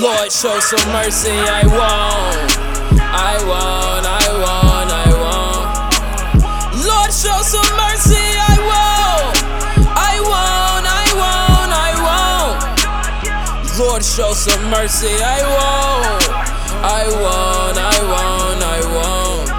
Lord, show some mercy. I won't. I won't. I won't. I won't. Lord, show some mercy. I won't. I won't. I won't. I won't. Lord, show some mercy. I won't. I won't. I won't. I won't.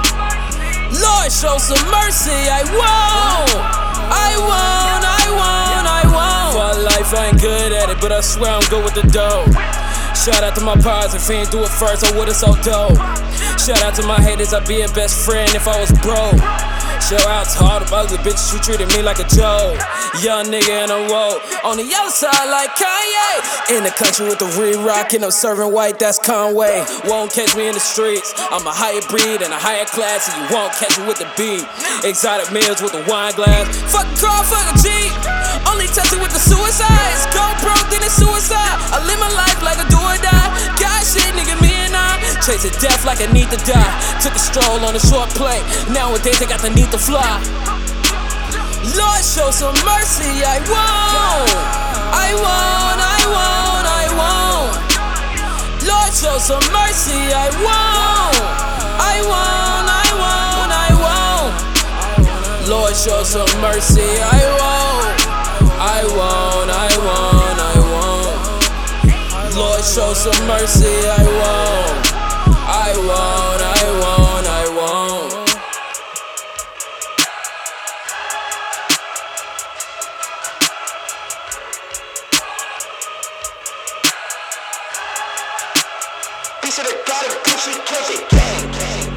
Lord, show some mercy. I won't. I won't. I won't. For life, I ain't good at it, but I swear I'm good with the dough. Shout out to my pods, if ain't do it first, I would've so dope. Shout out to my haters, I'd be a best friend if I was broke. Shout out to all the ugly bitches who treated me like a joke. Young nigga in a row. On the other side, like Kanye. In the country with the re rock, and I'm serving white, that's Conway. Won't catch me in the streets. I'm a higher breed and a higher class, and you won't catch me with the beat. Exotic meals with a wine glass. Fuck a car, fuck a Jeep. Only tested with the suicides. Go I. Chasing death like I need to die. Took a stroll on a short plane. Nowadays I got the need to fly. Lord, show some mercy. I won't. I won't. I won't. I won't. Lord, show some mercy. I won't. I won't. I won't. I won't. Lord, show some mercy. I won't. I won't. I won't. I won't. Lord, show some mercy. I won't. Piece of the god of Gucci, catch it, gang, gang.